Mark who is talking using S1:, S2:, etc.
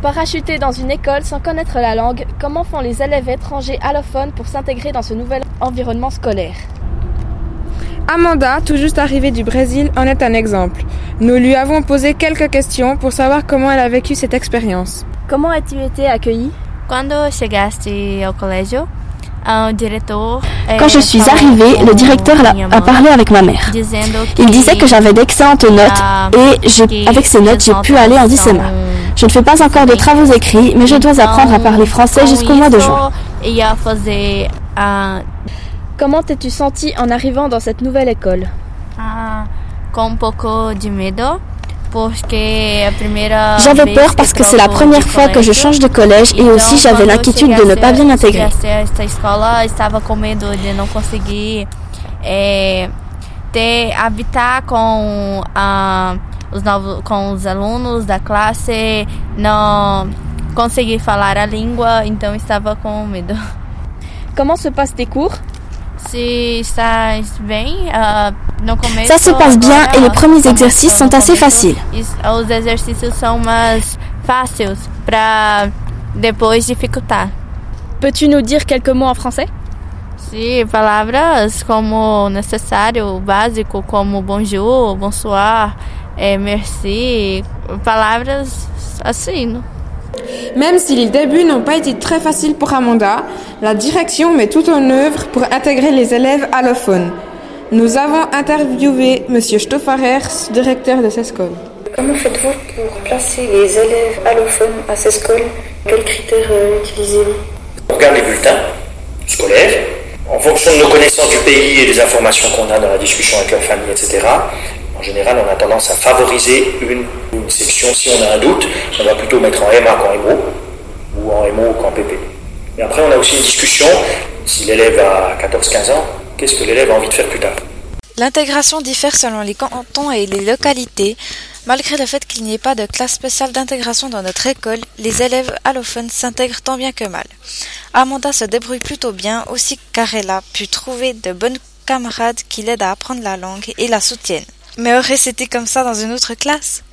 S1: Parachutés dans une école sans connaître la langue, comment font les élèves étrangers allophones pour s'intégrer dans ce nouvel environnement scolaire?
S2: Amanda, tout juste arrivée du Brésil, en est un exemple. Nous lui avons posé quelques questions pour savoir comment elle a vécu cette expérience.
S1: Comment as-tu été accueillie?
S3: Ao colégio,
S4: quand je suis arrivée, le directeur a parlé avec ma mère. Il disait que j'avais d'excellentes notes et avec ces notes, j'ai pu aller en DICEMA. Je ne fais pas encore de travaux écrits, mais je dois apprendre à parler français jusqu'au mois de juin.
S1: Comment t'es-tu sentie en arrivant dans cette nouvelle école?
S3: Com pouco de medo.
S4: J'avais peur parce que c'est la première fois que je change de collège et aussi j'avais l'inquiétude de ne pas bien intégrer.
S3: ter habitar com os novos com os alunos da classe, não conseguir falar a língua, então estava com medo.
S1: Comment se passent tes cours
S3: ça
S4: se passe bien et les premiers exercices sont assez faciles.
S3: Os exercícios são mais fáceis para depois dificultar.
S1: Peux-tu nous dire quelques mots en français?
S3: Sim, palavras como necessário, básico, como bonjour, bonsoir, merci, palavras assim.
S2: Même si les débuts n'ont pas été très faciles pour Amanda, la direction met tout en œuvre pour intégrer les élèves allophones. Nous avons interviewé M. Stoffarer, directeur de CESCOL.
S5: Comment faites-vous pour placer les élèves allophones à CESCOL Quels critères euh, utilisez-vous?
S6: On regarde les bulletins scolaires. En fonction de nos connaissances du pays et des informations qu'on a dans la discussion avec la famille, etc., en général, on a tendance à favoriser une, section. Si on a un doute, on va plutôt mettre en MA qu'en MO, ou en MO qu'en PP. Mais après, on a aussi une discussion, si l'élève a 14-15 ans, qu'est-ce que l'élève a envie de faire plus tard?
S7: L'intégration diffère selon les cantons et les localités. Malgré le fait qu'il n'y ait pas de classe spéciale d'intégration dans notre école, les élèves allophones s'intègrent tant bien que mal. Amanda se débrouille plutôt bien aussi car elle a pu trouver de bonnes camarades qui l'aident à apprendre la langue et la soutiennent. Mais aurait-ce été comme ça dans une autre classe?